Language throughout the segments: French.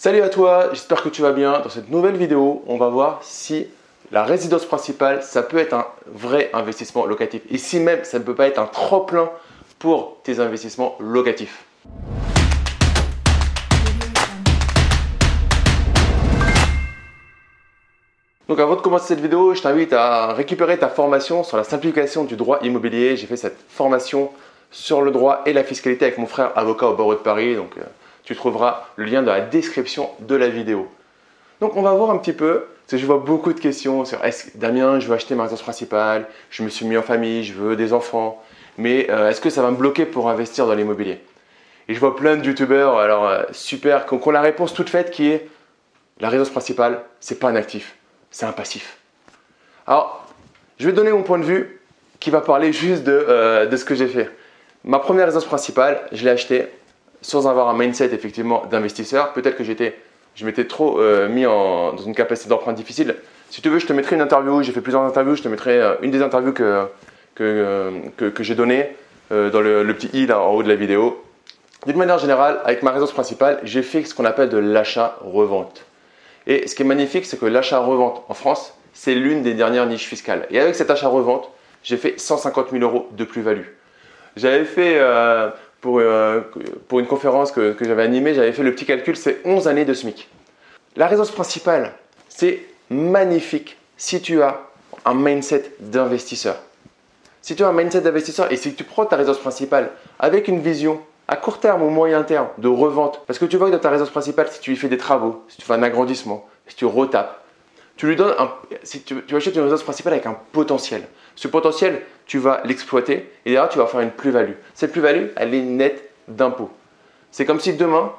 Salut à toi, j'espère que tu vas bien. Dans cette nouvelle vidéo, on va voir si la résidence principale, ça peut être un vrai investissement locatif. Et si même ça ne peut pas être un trop-plein pour tes investissements locatifs. Donc avant de commencer cette vidéo, je t'invite à récupérer ta formation sur la simplification du droit immobilier. J'ai fait cette formation sur le droit et la fiscalité avec mon frère avocat au barreau de Paris. Euh, tu trouveras le lien dans la description de la vidéo. Donc on va voir un petit peu, parce que je vois beaucoup de questions sur est-ce Damien, je veux acheter ma résidence principale, je me suis mis en famille, je veux des enfants, mais euh, est-ce que ça va me bloquer pour investir dans l'immobilier? Et je vois plein de youtubeurs, alors euh, super, qui ont la réponse toute faite qui est la résidence principale, c'est pas un actif, c'est un passif. Alors, je vais donner mon point de vue qui va parler juste de, euh, de ce que j'ai fait. Ma première résidence principale, je l'ai achetée sans avoir un mindset effectivement d'investisseur. Peut-être que j'étais, je m'étais trop euh, mis dans une capacité d'emprunt difficile. Si tu veux, je te mettrai une interview. J'ai fait plusieurs interviews. Je te mettrai euh, une des interviews que, que, euh, que, j'ai données dans le, petit i là, en haut de la vidéo. D'une manière générale, avec ma résidence principale, j'ai fait ce qu'on appelle de l'achat-revente. Et ce qui est magnifique, c'est que l'achat-revente en France, c'est l'une des dernières niches fiscales. Et avec cet achat-revente, j'ai fait 150 000 euros de plus-value. J'avais fait pour, euh, pour une conférence que, que j'avais animée, j'avais fait le petit calcul, c'est 11 années de SMIC. La résidence principale, c'est magnifique si tu as un mindset d'investisseur. Si tu as un mindset d'investisseur et si tu prends ta résidence principale avec une vision à court terme ou moyen terme de revente, parce que tu vois que dans ta résidence principale, si tu lui fais des travaux, si tu fais un agrandissement, si tu retapes, tu lui donnes un, si tu, achètes une résidence principale avec un potentiel. Ce potentiel, tu vas l'exploiter et derrière, tu vas faire une plus-value. Cette plus-value, elle est nette d'impôts. C'est comme si demain,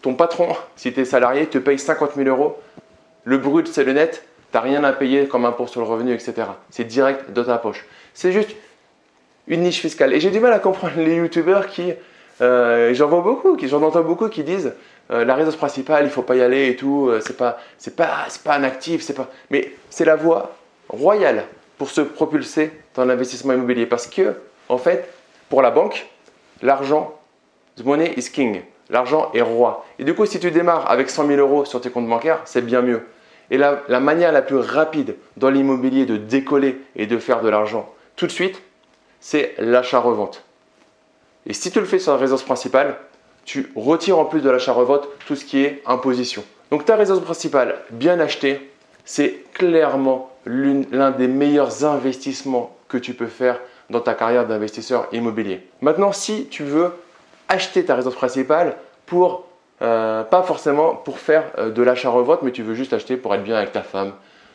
ton patron, si tu es salarié, te paye 50 000 euros. Le brut, c'est le net. Tu n'as rien à payer comme impôt sur le revenu, etc. C'est direct dans ta poche. C'est juste une niche fiscale. Et j'ai du mal à comprendre les youtubeurs qui, euh, j'en vois beaucoup, j'en entends beaucoup qui disent euh, la résidence principale, il faut pas y aller et tout, euh, c'est pas, c'est pas, c'est pas un actif, c'est pas, mais c'est la voie royale pour se propulser dans l'investissement immobilier parce que, en fait, pour la banque, l'argent, the money is king, l'argent est roi. Et du coup, si tu démarres avec 100 000 euros sur tes comptes bancaires, c'est bien mieux. Et la manière la plus rapide dans l'immobilier de décoller et de faire de l'argent tout de suite, c'est l'achat-revente. Et si tu le fais sur la résidence principale, tu retires en plus de l'achat-revente tout ce qui est imposition. Donc ta résidence principale bien achetée, c'est clairement l'un des meilleurs investissements que tu peux faire dans ta carrière d'investisseur immobilier. Maintenant, si tu veux acheter ta résidence principale pour euh, pas forcément pour faire euh, de l'achat-revente, mais tu veux juste acheter pour être bien avec ta femme,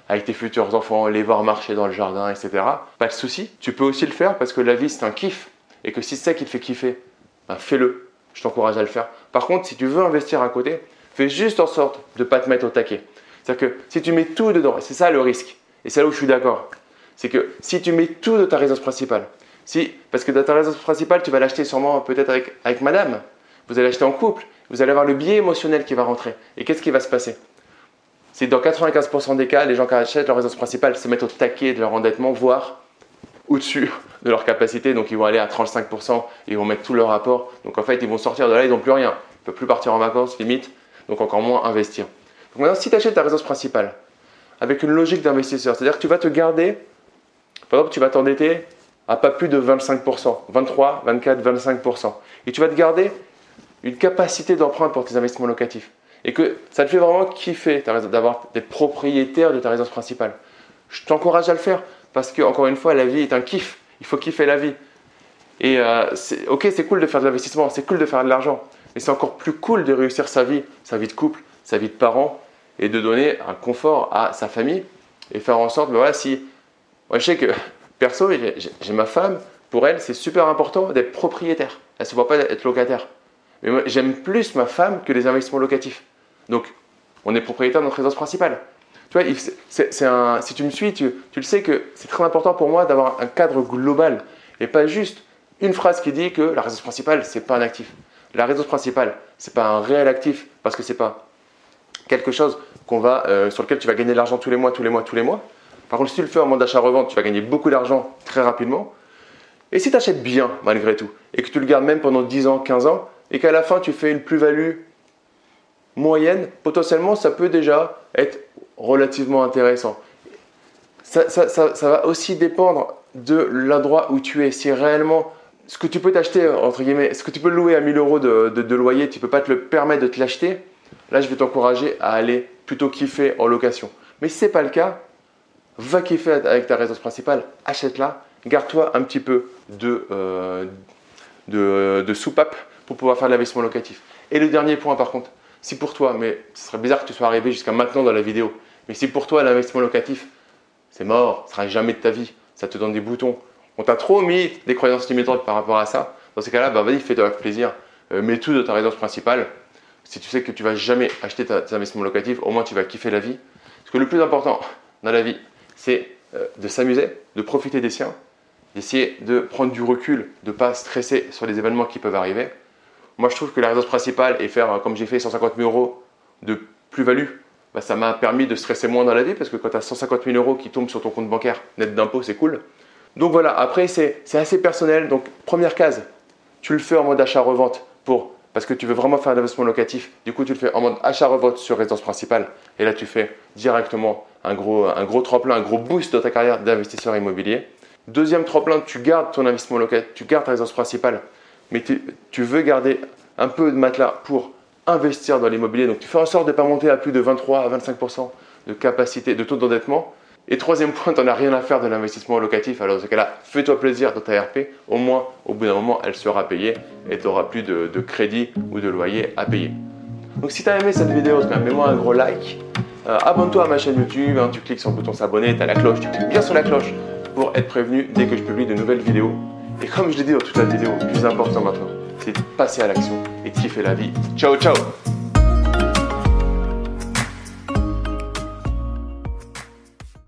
avec tes futurs enfants, les voir marcher dans le jardin, etc. Pas de souci. Tu peux aussi le faire parce que la vie c'est un kiff et que si c'est ça qui te fait kiffer, ben fais-le je t'encourage à le faire. Par contre, si tu veux investir à côté, fais juste en sorte de ne pas te mettre au taquet. C'est-à-dire que si tu mets tout dedans, c'est ça le risque, et c'est là où je suis d'accord, c'est que si tu mets tout de ta résidence principale, si, parce que dans ta résidence principale, tu vas l'acheter sûrement peut-être avec, avec madame, vous allez l'acheter en couple, vous allez avoir le biais émotionnel qui va rentrer. Et qu'est-ce qui va se passer? C'est dans 95% des cas, les gens qui achètent leur résidence principale se mettent au taquet de leur endettement, voire au-dessus de leur capacité, donc ils vont aller à 35%, et ils vont mettre tout leur rapport. Donc en fait, ils vont sortir de là, ils n'ont plus rien. Ils ne peuvent plus partir en vacances, limite, donc encore moins investir. Donc maintenant, si tu achètes ta résidence principale, avec une logique d'investisseur, c'est-à-dire que tu vas te garder, par exemple, tu vas t'endetter à pas plus de 25%, 23, 24, 25%. Et tu vas te garder une capacité d'emprunt pour tes investissements locatifs. Et que ça te fait vraiment kiffer d'avoir des propriétaires de ta résidence principale. Je t'encourage à le faire parce que, encore une fois, la vie est un kiff. Il faut kiffer la vie. Et euh, ok, c'est cool de faire de l'investissement, c'est cool de faire de l'argent, mais c'est encore plus cool de réussir sa vie, sa vie de couple, sa vie de parent, et de donner un confort à sa famille et faire en sorte, ben voilà, si. Moi, je sais que perso, j'ai ma femme, pour elle, c'est super important d'être propriétaire. Elle ne se voit pas être locataire. Mais j'aime plus ma femme que les investissements locatifs. Donc, on est propriétaire de notre résidence principale. Tu vois, un, si tu me suis, tu, tu le sais que c'est très important pour moi d'avoir un cadre global et pas juste une phrase qui dit que la résidence principale, c'est pas un actif. La résidence principale, c'est pas un réel actif parce que c'est pas quelque chose qu'on va, euh, sur lequel tu vas gagner de l'argent tous les mois, tous les mois, tous les mois. Par contre, si tu le fais en mode d'achat-revente, tu vas gagner beaucoup d'argent très rapidement. Et si tu achètes bien, malgré tout, et que tu le gardes même pendant 10 ans, 15 ans, et qu'à la fin, tu fais une plus-value moyenne, potentiellement, ça peut déjà être relativement intéressant. Ça, va aussi dépendre de l'endroit où tu es. Si réellement ce que tu peux t'acheter, entre guillemets, ce que tu peux louer à 1000 euros de, loyer, tu ne peux pas te le permettre de te l'acheter, là je vais t'encourager à aller plutôt kiffer en location. Mais si ce n'est pas le cas, va kiffer avec ta résidence principale, achète-la, garde-toi un petit peu de, euh, de, soupape pour pouvoir faire de l'investissement locatif. Et le dernier point par contre, si pour toi, mais ce serait bizarre que tu sois arrivé jusqu'à maintenant dans la vidéo, mais si pour toi l'investissement locatif, c'est mort, ce sera jamais de ta vie, ça te donne des boutons, on t'a trop mis des croyances limitantes par rapport à ça, dans ces cas-là, bah, vas-y, fais-toi plaisir, euh, mets tout dans ta résidence principale. Si tu sais que tu vas jamais acheter tes investissements locatifs, au moins tu vas kiffer la vie. Parce que le plus important dans la vie, c'est euh, de s'amuser, de profiter des siens, d'essayer de prendre du recul, de ne pas stresser sur les événements qui peuvent arriver. Moi, je trouve que la résidence principale et faire, euh, comme j'ai fait, 150 000 euros de plus-value, bah, ça m'a permis de stresser moins dans la vie parce que quand tu as 150 000 euros qui tombent sur ton compte bancaire net d'impôt, c'est cool. Donc voilà, après c'est assez personnel. Donc première case, tu le fais en mode achat-revente pour parce que tu veux vraiment faire un investissement locatif. Du coup, tu le fais en mode achat-revente sur résidence principale. Et là, tu fais directement un gros, un gros tremplin, un gros boost dans ta carrière d'investisseur immobilier. Deuxième tremplin, tu gardes ton investissement locatif, tu gardes ta résidence principale, mais tu, veux garder un peu de matelas pour investir dans l'immobilier. Donc, tu fais en sorte de ne pas monter à plus de 23 à 25% de capacité, de taux d'endettement. Et troisième point, tu n'en as rien à faire de l'investissement locatif. Alors, dans ce cas-là, fais-toi plaisir dans ta RP. Au moins, au bout d'un moment, elle sera payée et tu n'auras plus de, crédit ou de loyer à payer. Donc, si tu as aimé cette vidéo, mets-moi un gros like. Euh, abonne-toi à ma chaîne YouTube. Hein. tu cliques sur le bouton s'abonner, tu as la cloche, tu cliques bien sur la cloche pour être prévenu dès que je publie de nouvelles vidéos. Et comme je l'ai dit dans toute la vidéo, le plus important maintenant, c'est de passer à l'action et de kiffer la vie. Ciao, ciao